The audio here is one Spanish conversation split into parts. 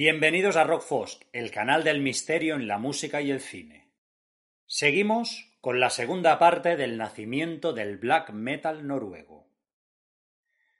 Bienvenidos a Rock Fosk, el canal del misterio en la música y el cine. Seguimos con la segunda parte del nacimiento del black metal noruego.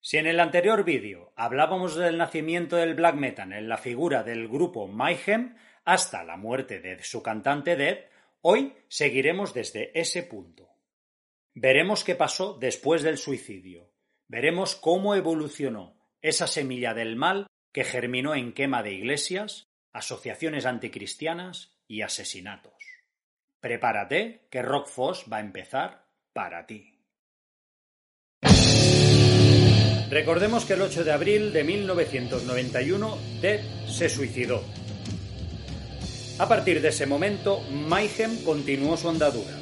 Si en el anterior vídeo hablábamos del nacimiento del black metal en la figura del grupo Mayhem hasta la muerte de su cantante Dead, hoy seguiremos desde ese punto. Veremos qué pasó después del suicidio, veremos cómo evolucionó esa semilla del mal que germinó en quema de iglesias, asociaciones anticristianas y asesinatos. Prepárate, que Rock va a empezar para ti. Recordemos que el 8 de abril de 1991 Dead se suicidó. A partir de ese momento, Mayhem continuó su andadura.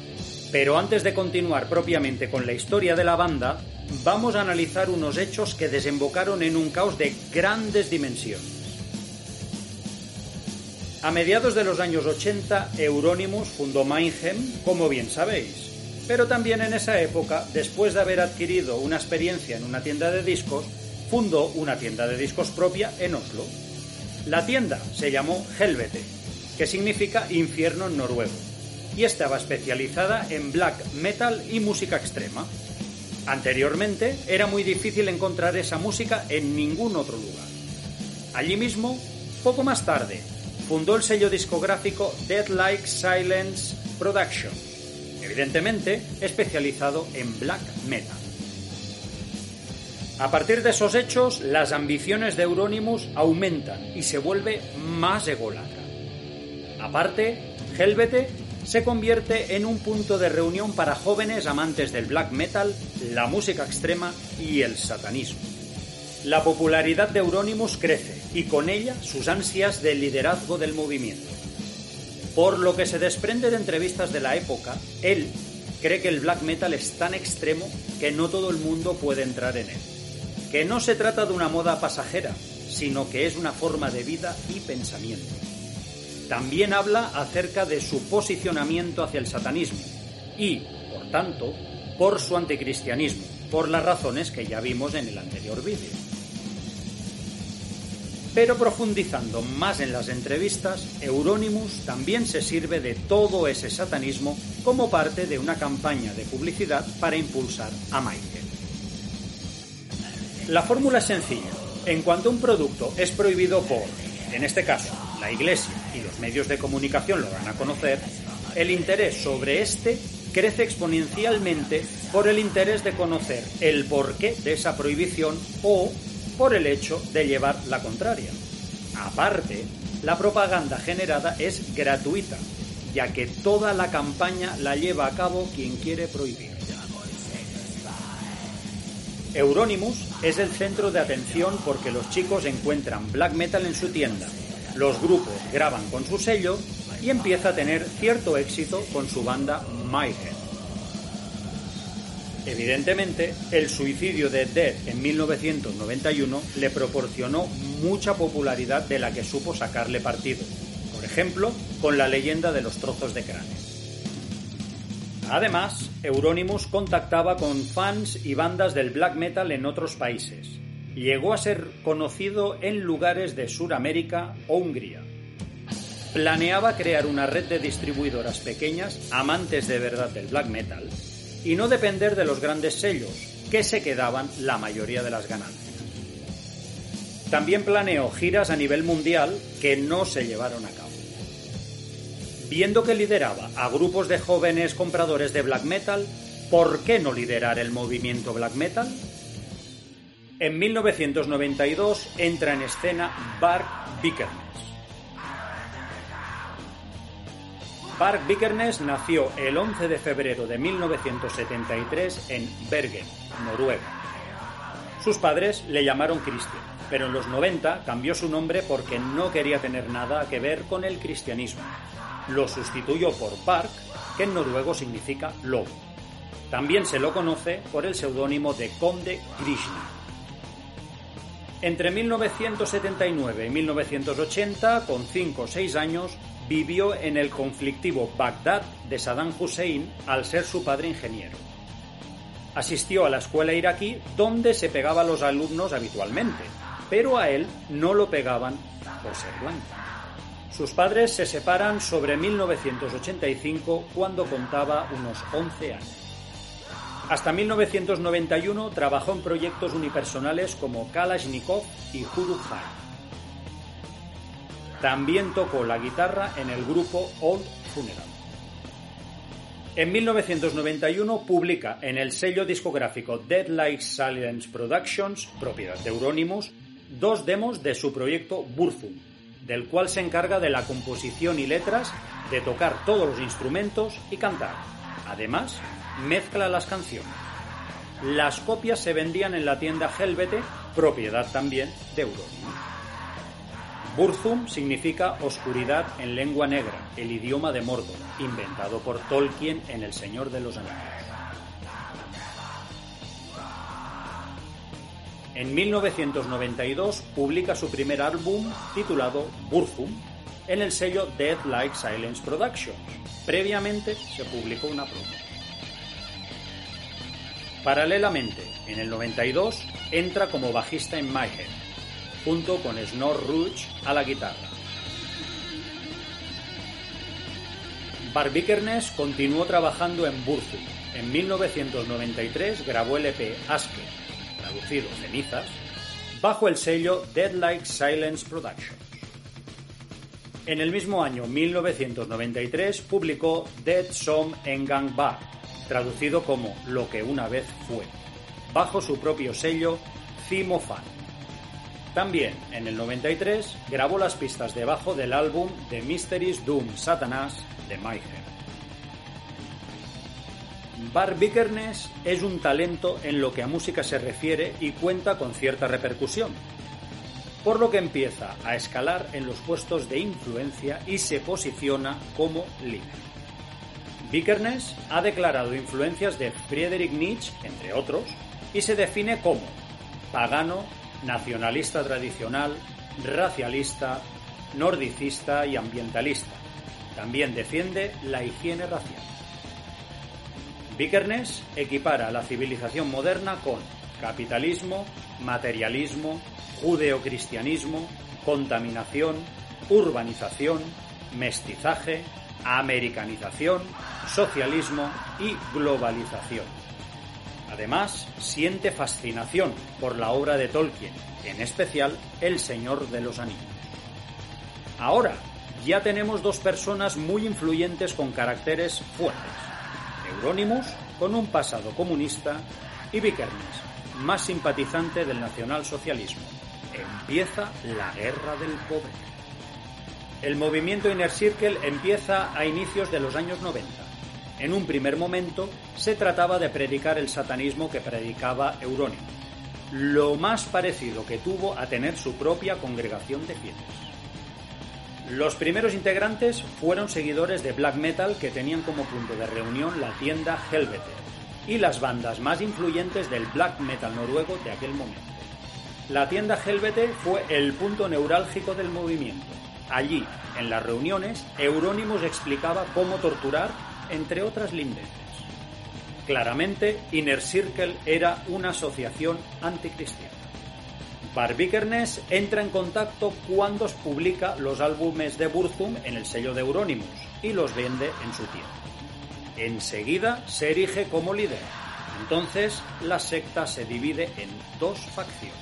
Pero antes de continuar propiamente con la historia de la banda, vamos a analizar unos hechos que desembocaron en un caos de grandes dimensiones. A mediados de los años 80, Euronymous fundó Mayhem, como bien sabéis. Pero también en esa época, después de haber adquirido una experiencia en una tienda de discos, fundó una tienda de discos propia en Oslo. La tienda se llamó Helvete, que significa infierno en noruego, y estaba especializada en black metal y música extrema. Anteriormente era muy difícil encontrar esa música en ningún otro lugar. Allí mismo, poco más tarde, fundó el sello discográfico Dead Like Silence Production, evidentemente especializado en black metal. A partir de esos hechos, las ambiciones de Euronymous aumentan y se vuelve más ególatra. Aparte, Helvete se convierte en un punto de reunión para jóvenes amantes del black metal, la música extrema y el satanismo. La popularidad de Euronymous crece y con ella sus ansias de liderazgo del movimiento. Por lo que se desprende de entrevistas de la época, él cree que el black metal es tan extremo que no todo el mundo puede entrar en él. Que no se trata de una moda pasajera, sino que es una forma de vida y pensamiento. También habla acerca de su posicionamiento hacia el satanismo y, por tanto, por su anticristianismo, por las razones que ya vimos en el anterior vídeo. Pero profundizando más en las entrevistas, Euronymous también se sirve de todo ese satanismo como parte de una campaña de publicidad para impulsar a Michael. La fórmula es sencilla. En cuanto un producto es prohibido por, en este caso, la Iglesia y los medios de comunicación lo van a conocer, el interés sobre este crece exponencialmente por el interés de conocer el porqué de esa prohibición o por el hecho de llevar la contraria. Aparte, la propaganda generada es gratuita, ya que toda la campaña la lleva a cabo quien quiere prohibir. Euronymous es el centro de atención porque los chicos encuentran black metal en su tienda los grupos graban con su sello y empieza a tener cierto éxito con su banda Mayhem. Evidentemente, el suicidio de Dead en 1991 le proporcionó mucha popularidad de la que supo sacarle partido, por ejemplo, con la leyenda de los trozos de cráneo. Además, Euronymous contactaba con fans y bandas del black metal en otros países, llegó a ser conocido en lugares de Sudamérica o Hungría. Planeaba crear una red de distribuidoras pequeñas, amantes de verdad del black metal, y no depender de los grandes sellos, que se quedaban la mayoría de las ganancias. También planeó giras a nivel mundial que no se llevaron a cabo. Viendo que lideraba a grupos de jóvenes compradores de black metal, ¿por qué no liderar el movimiento black metal? En 1992 entra en escena Bark Vikernes. Bark Vikernes nació el 11 de febrero de 1973 en Bergen, Noruega. Sus padres le llamaron Christian, pero en los 90 cambió su nombre porque no quería tener nada que ver con el cristianismo. Lo sustituyó por Bark, que en noruego significa lobo. También se lo conoce por el seudónimo de Conde Krishna. Entre 1979 y 1980, con 5 o 6 años, vivió en el conflictivo Bagdad de Saddam Hussein al ser su padre ingeniero. Asistió a la escuela iraquí donde se pegaba a los alumnos habitualmente, pero a él no lo pegaban por ser blanco. Sus padres se separan sobre 1985 cuando contaba unos 11 años. Hasta 1991 trabajó en proyectos unipersonales como Kalashnikov y Huruk También tocó la guitarra en el grupo Old Funeral. En 1991 publica en el sello discográfico Dead Like Silence Productions, propiedad de Euronymous, dos demos de su proyecto Burzum, del cual se encarga de la composición y letras, de tocar todos los instrumentos y cantar. Además, mezcla las canciones. Las copias se vendían en la tienda Helvete, propiedad también de Euronymous. Burzum significa oscuridad en lengua negra, el idioma de Mordor, inventado por Tolkien en El Señor de los Anillos. En 1992 publica su primer álbum titulado Burzum en el sello Dead Like Silence Productions. Previamente se publicó una promo. Paralelamente, en el 92 entra como bajista en Mayhem, junto con Snor Rouge a la guitarra. Barbikernes continuó trabajando en Burzum. En 1993 grabó el EP Aske, traducido Cenizas, bajo el sello Dead Like Silence Productions. En el mismo año 1993 publicó Dead Som Engang Bar, traducido como Lo que una vez fue, bajo su propio sello Fan. También en el 93 grabó las pistas de bajo del álbum The Mysteries Doom Satanás de Mayhem. Bar Vikernes es un talento en lo que a música se refiere y cuenta con cierta repercusión, por lo que empieza a escalar en los puestos de influencia y se posiciona como líder. Vikernes ha declarado influencias de Friedrich Nietzsche, entre otros, y se define como pagano, nacionalista tradicional, racialista, nordicista y ambientalista. También defiende la higiene racial. Vikernes equipara la civilización moderna con capitalismo, materialismo, judeocristianismo, contaminación, urbanización, mestizaje, americanización, socialismo y globalización. Además, siente fascinación por la obra de Tolkien, en especial El Señor de los Anillos. Ahora, ya tenemos dos personas muy influyentes con caracteres fuertes. Euronymous, con un pasado comunista, y Vikernes, más simpatizante del nacionalsocialismo. Empieza la guerra del poder. El movimiento Inner Circle empieza a inicios de los años 90. En un primer momento se trataba de predicar el satanismo que predicaba Euronymous, lo más parecido que tuvo a tener su propia congregación de fieles. Los primeros integrantes fueron seguidores de black metal que tenían como punto de reunión la tienda Helvete y las bandas más influyentes del black metal noruego de aquel momento. La tienda Helvete fue el punto neurálgico del movimiento. Allí, en las reuniones, Euronymous explicaba cómo torturar, entre otras lindeces. Claramente, Inner Circle era una asociación anticristiana. Barbikernes entra en contacto cuando publica los álbumes de Burzum en el sello de Euronymous y los vende en su tienda. Enseguida se erige como líder. Entonces la secta se divide en dos facciones.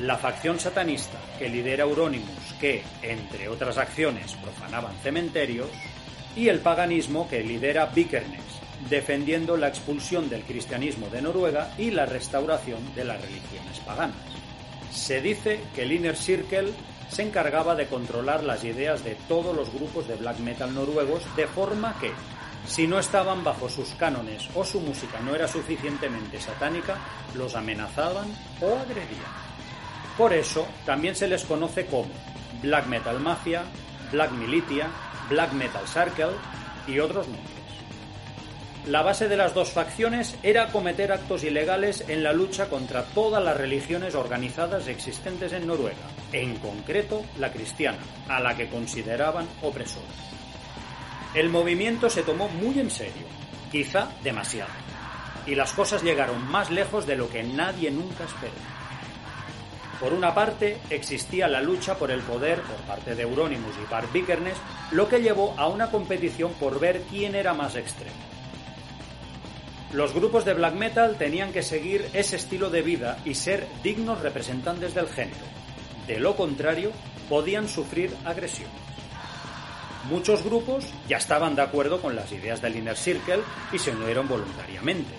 La facción satanista que lidera Euronymous, que, entre otras acciones, profanaban cementerios, y el paganismo que lidera Vikernes, defendiendo la expulsión del cristianismo de Noruega y la restauración de las religiones paganas. Se dice que el Inner Circle se encargaba de controlar las ideas de todos los grupos de black metal noruegos de forma que, si no estaban bajo sus cánones o su música no era suficientemente satánica, los amenazaban o agredían. Por eso también se les conoce como Black Metal Mafia, Black Militia, Black Metal Circle y otros nombres. La base de las dos facciones era cometer actos ilegales en la lucha contra todas las religiones organizadas existentes en Noruega, en concreto la cristiana, a la que consideraban opresora. El movimiento se tomó muy en serio, quizá demasiado, y las cosas llegaron más lejos de lo que nadie nunca esperó. Por una parte, existía la lucha por el poder por parte de Euronymous y Bart Vikernes, lo que llevó a una competición por ver quién era más extremo. Los grupos de black metal tenían que seguir ese estilo de vida y ser dignos representantes del género. De lo contrario, podían sufrir agresiones. Muchos grupos ya estaban de acuerdo con las ideas del Inner Circle y se unieron voluntariamente.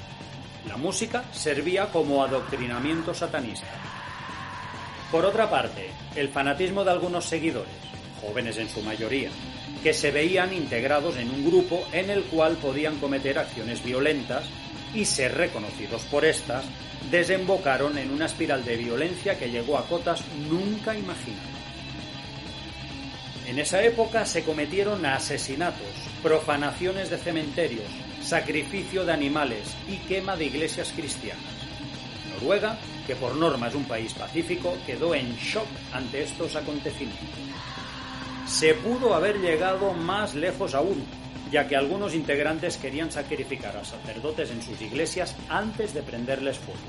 La música servía como adoctrinamiento satanista. Por otra parte, el fanatismo de algunos seguidores, jóvenes en su mayoría, que se veían integrados en un grupo en el cual podían cometer acciones violentas y ser reconocidos por estas, desembocaron en una espiral de violencia que llegó a cotas nunca imaginadas. En esa época se cometieron asesinatos, profanaciones de cementerios, sacrificio de animales y quema de iglesias cristianas. Noruega que por norma es un país pacífico, quedó en shock ante estos acontecimientos. Se pudo haber llegado más lejos aún, ya que algunos integrantes querían sacrificar a sacerdotes en sus iglesias antes de prenderles fuego.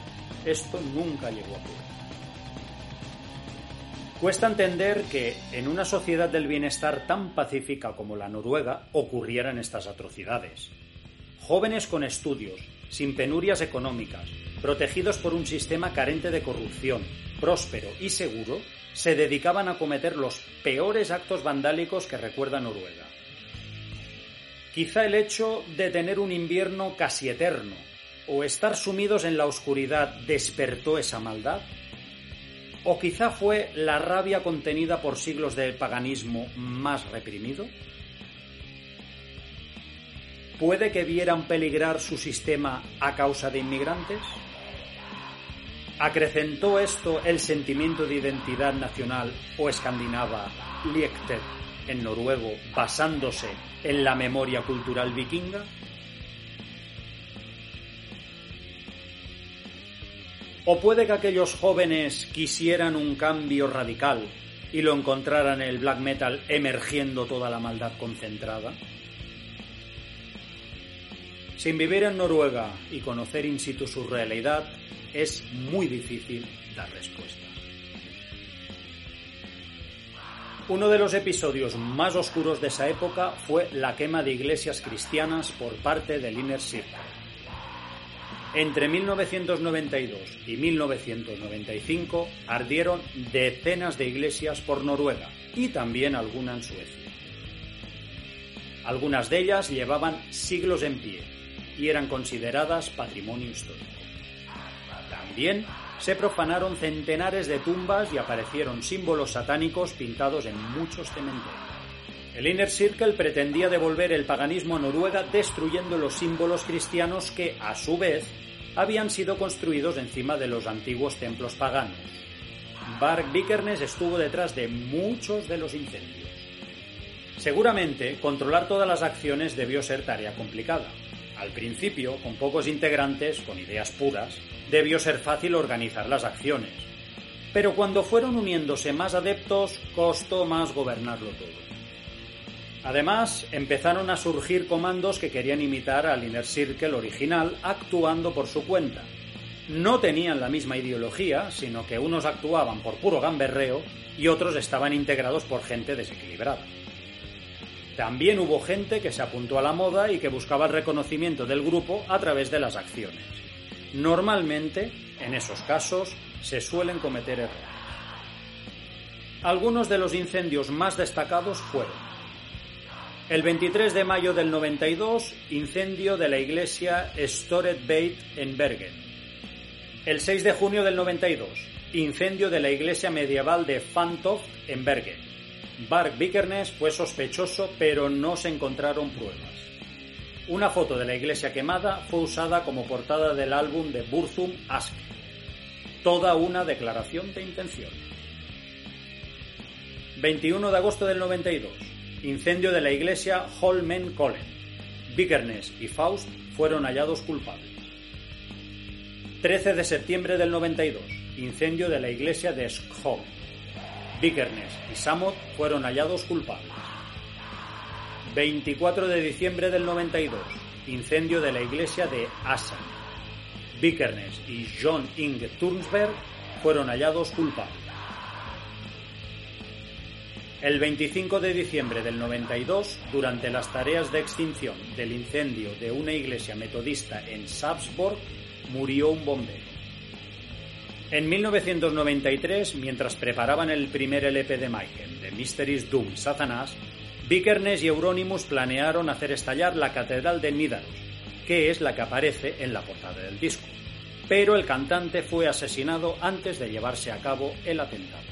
Esto nunca llegó a ocurrir. Cuesta entender que en una sociedad del bienestar tan pacífica como la noruega ocurrieran estas atrocidades. Jóvenes con estudios, sin penurias económicas, protegidos por un sistema carente de corrupción, próspero y seguro, se dedicaban a cometer los peores actos vandálicos que recuerda Noruega. Quizá el hecho de tener un invierno casi eterno o estar sumidos en la oscuridad despertó esa maldad. ¿O quizá fue la rabia contenida por siglos del paganismo más reprimido? ¿Puede que vieran peligrar su sistema a causa de inmigrantes? ¿Acrecentó esto el sentimiento de identidad nacional o escandinava Liektet en noruego basándose en la memoria cultural vikinga? ¿O puede que aquellos jóvenes quisieran un cambio radical y lo encontraran en el black metal emergiendo toda la maldad concentrada? Sin vivir en Noruega y conocer in situ su realidad, es muy difícil dar respuesta. Uno de los episodios más oscuros de esa época fue la quema de iglesias cristianas por parte del Inner Circle. Entre 1992 y 1995 ardieron decenas de iglesias por Noruega y también alguna en Suecia. Algunas de ellas llevaban siglos en pie y eran consideradas patrimonio histórico. También se profanaron centenares de tumbas y aparecieron símbolos satánicos pintados en muchos cementerios. El Inner Circle pretendía devolver el paganismo a Noruega destruyendo los símbolos cristianos que, a su vez, habían sido construidos encima de los antiguos templos paganos. Bark Vikernes estuvo detrás de muchos de los incendios. Seguramente, controlar todas las acciones debió ser tarea complicada. Al principio, con pocos integrantes, con ideas puras, debió ser fácil organizar las acciones. Pero cuando fueron uniéndose más adeptos, costó más gobernarlo todo. Además, empezaron a surgir comandos que querían imitar al Inner Circle original, actuando por su cuenta. No tenían la misma ideología, sino que unos actuaban por puro gamberreo y otros estaban integrados por gente desequilibrada. También hubo gente que se apuntó a la moda y que buscaba el reconocimiento del grupo a través de las acciones. Normalmente, en esos casos, se suelen cometer errores. Algunos de los incendios más destacados fueron El 23 de mayo del 92, incendio de la iglesia Storet Beit en Bergen. El 6 de junio del 92, incendio de la iglesia medieval de Fantoft en Bergen. Bart Vikernes fue sospechoso, pero no se encontraron pruebas. Una foto de la iglesia quemada fue usada como portada del álbum de Burzum Ask. Toda una declaración de intención. 21 de agosto del 92. Incendio de la iglesia Holmen. Vikernes y Faust fueron hallados culpables. 13 de septiembre del 92. Incendio de la iglesia de Skov. Vikernes y Samot fueron hallados culpables. 24 de diciembre del 92. Incendio de la iglesia de Asan. Vikernes y John Inge Turnsberg fueron hallados culpables. El 25 de diciembre del 92, durante las tareas de extinción del incendio de una iglesia metodista en Sapsborg, murió un bombero. En 1993, mientras preparaban el primer LP de Michael, de Mysteries Doom Satanás, Vikernes y Euronymous planearon hacer estallar la Catedral de Nidaros, que es la que aparece en la portada del disco. Pero el cantante fue asesinado antes de llevarse a cabo el atentado.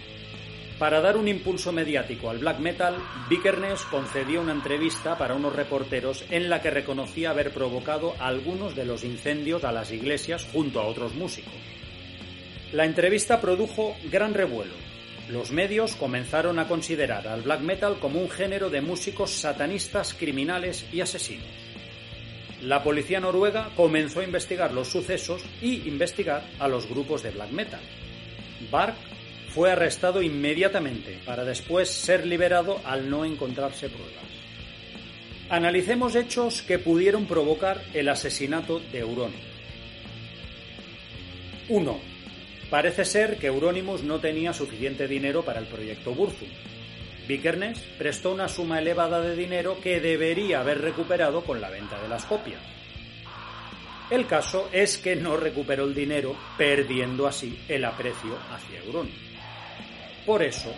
Para dar un impulso mediático al black metal, Vikernes concedió una entrevista para unos reporteros en la que reconocía haber provocado algunos de los incendios a las iglesias junto a otros músicos. La entrevista produjo gran revuelo. Los medios comenzaron a considerar al black metal como un género de músicos satanistas, criminales y asesinos. La policía noruega comenzó a investigar los sucesos y investigar a los grupos de black metal. Bark fue arrestado inmediatamente para después ser liberado al no encontrarse pruebas. Analicemos hechos que pudieron provocar el asesinato de Euronymous. 1. Parece ser que Euronymous no tenía suficiente dinero para el proyecto Burzum. Vikernes prestó una suma elevada de dinero que debería haber recuperado con la venta de las copias. El caso es que no recuperó el dinero, perdiendo así el aprecio hacia Euronymous. Por eso,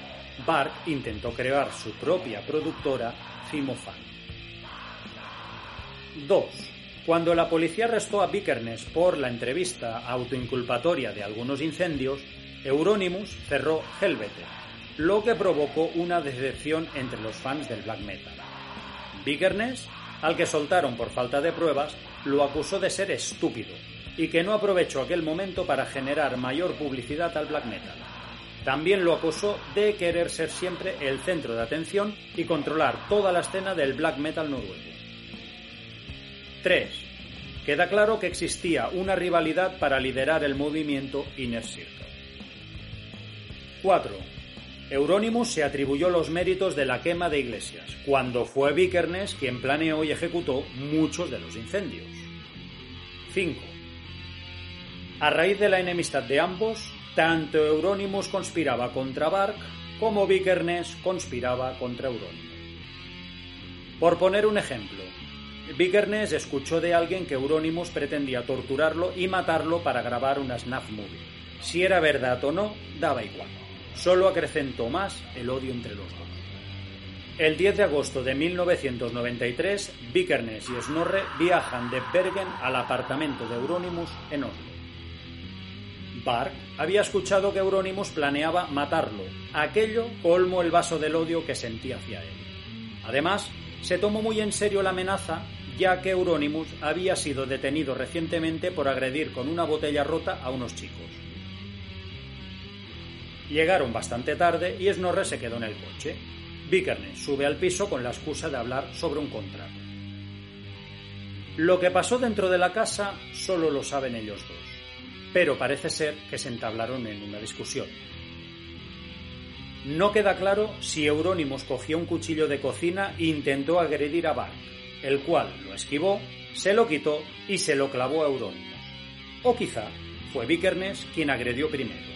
Bart intentó crear su propia productora, Cimofan. 2. Cuando la policía arrestó a Vikernes por la entrevista autoinculpatoria de algunos incendios, Euronymous cerró Hellbete, lo que provocó una decepción entre los fans del black metal. Vikernes, al que soltaron por falta de pruebas, lo acusó de ser estúpido y que no aprovechó aquel momento para generar mayor publicidad al black metal. También lo acusó de querer ser siempre el centro de atención y controlar toda la escena del black metal noruego. 3. Queda claro que existía una rivalidad para liderar el movimiento Inner Circle. 4. Euronymous se atribuyó los méritos de la quema de iglesias, cuando fue Vikernes quien planeó y ejecutó muchos de los incendios. 5. A raíz de la enemistad de ambos, tanto Euronymous conspiraba contra Bark como Vikernes conspiraba contra Euronymous. Por poner un ejemplo, Vikernes escuchó de alguien que Euronymous pretendía torturarlo y matarlo para grabar una snuff movie. Si era verdad o no, daba igual. Solo acrecentó más el odio entre los dos. El 10 de agosto de 1993, Vikernes y Snorre viajan de Bergen al apartamento de Euronymous en Oslo. Bark había escuchado que Euronymous planeaba matarlo. Aquello colmó el vaso del odio que sentía hacia él. Además, se tomó muy en serio la amenaza, ya que Euronymous había sido detenido recientemente por agredir con una botella rota a unos chicos. Llegaron bastante tarde y Snorre se quedó en el coche. Vikernes sube al piso con la excusa de hablar sobre un contrato. Lo que pasó dentro de la casa solo lo saben ellos dos pero parece ser que se entablaron en una discusión. No queda claro si Euronymous cogió un cuchillo de cocina e intentó agredir a Bark, el cual lo esquivó, se lo quitó y se lo clavó a Euronymous. O quizá fue Vikernes quien agredió primero.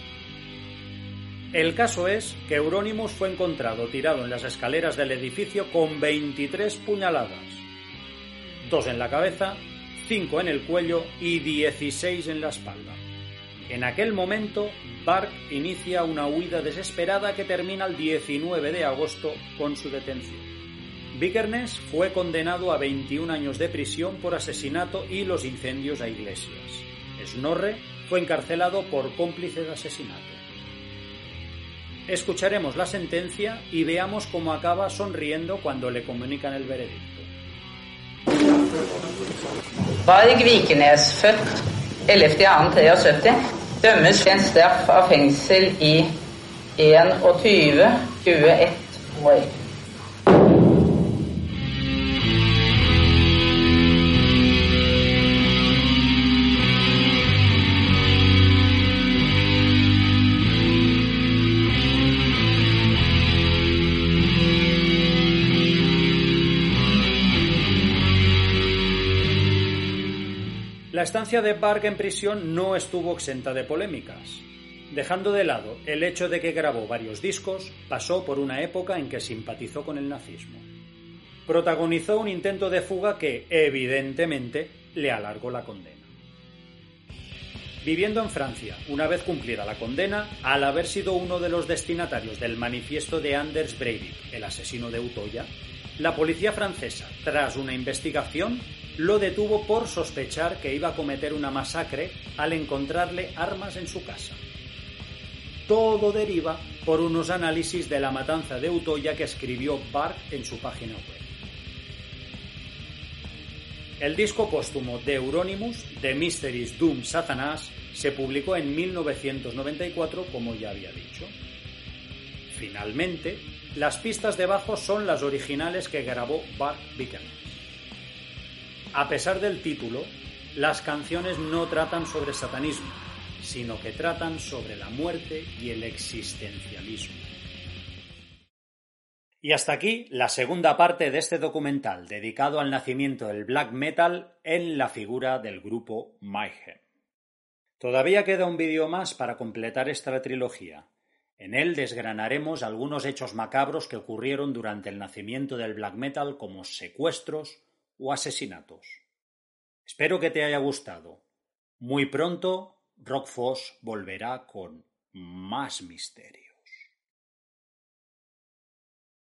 El caso es que Euronymous fue encontrado tirado en las escaleras del edificio con 23 puñaladas, dos en la cabeza, cinco en el cuello y 16 en la espalda. En aquel momento, Bark inicia una huida desesperada que termina el 19 de agosto con su detención. Vikernes fue condenado a 21 años de prisión por asesinato y los incendios a iglesias. Snorre fue encarcelado por cómplice de asesinato. Escucharemos la sentencia y veamos cómo acaba sonriendo cuando le comunican el veredicto. Varg Vikernes, født 11.2.73, dømmes til en straff av fengsel i 21-21 år. Estancia de Bark en prisión no estuvo exenta de polémicas. Dejando de lado el hecho de que grabó varios discos, pasó por una época en que simpatizó con el nazismo. Protagonizó un intento de fuga que, evidentemente, le alargó la condena. Viviendo en Francia, una vez cumplida la condena, al haber sido uno de los destinatarios del manifiesto de Anders Breivik, el asesino de Utoya, la policía francesa, tras una investigación, lo detuvo por sospechar que iba a cometer una masacre al encontrarle armas en su casa. Todo deriva por unos análisis de la matanza de Utoya que escribió Bark en su página web. El disco póstumo de Euronymous, The Mysteries Doom Satanás, se publicó en 1994, como ya había dicho. Finalmente, las pistas de bajo son las originales que grabó Bart Vikernes. A pesar del título, las canciones no tratan sobre satanismo, sino que tratan sobre la muerte y el existencialismo. Y hasta aquí la segunda parte de este documental dedicado al nacimiento del black metal en la figura del grupo Mayhem. Todavía queda un vídeo más para completar esta trilogía. En él desgranaremos algunos hechos macabros que ocurrieron durante el nacimiento del black metal como secuestros, o asesinatos. Espero que te haya gustado. Muy pronto, Rockfoss volverá con más misterio.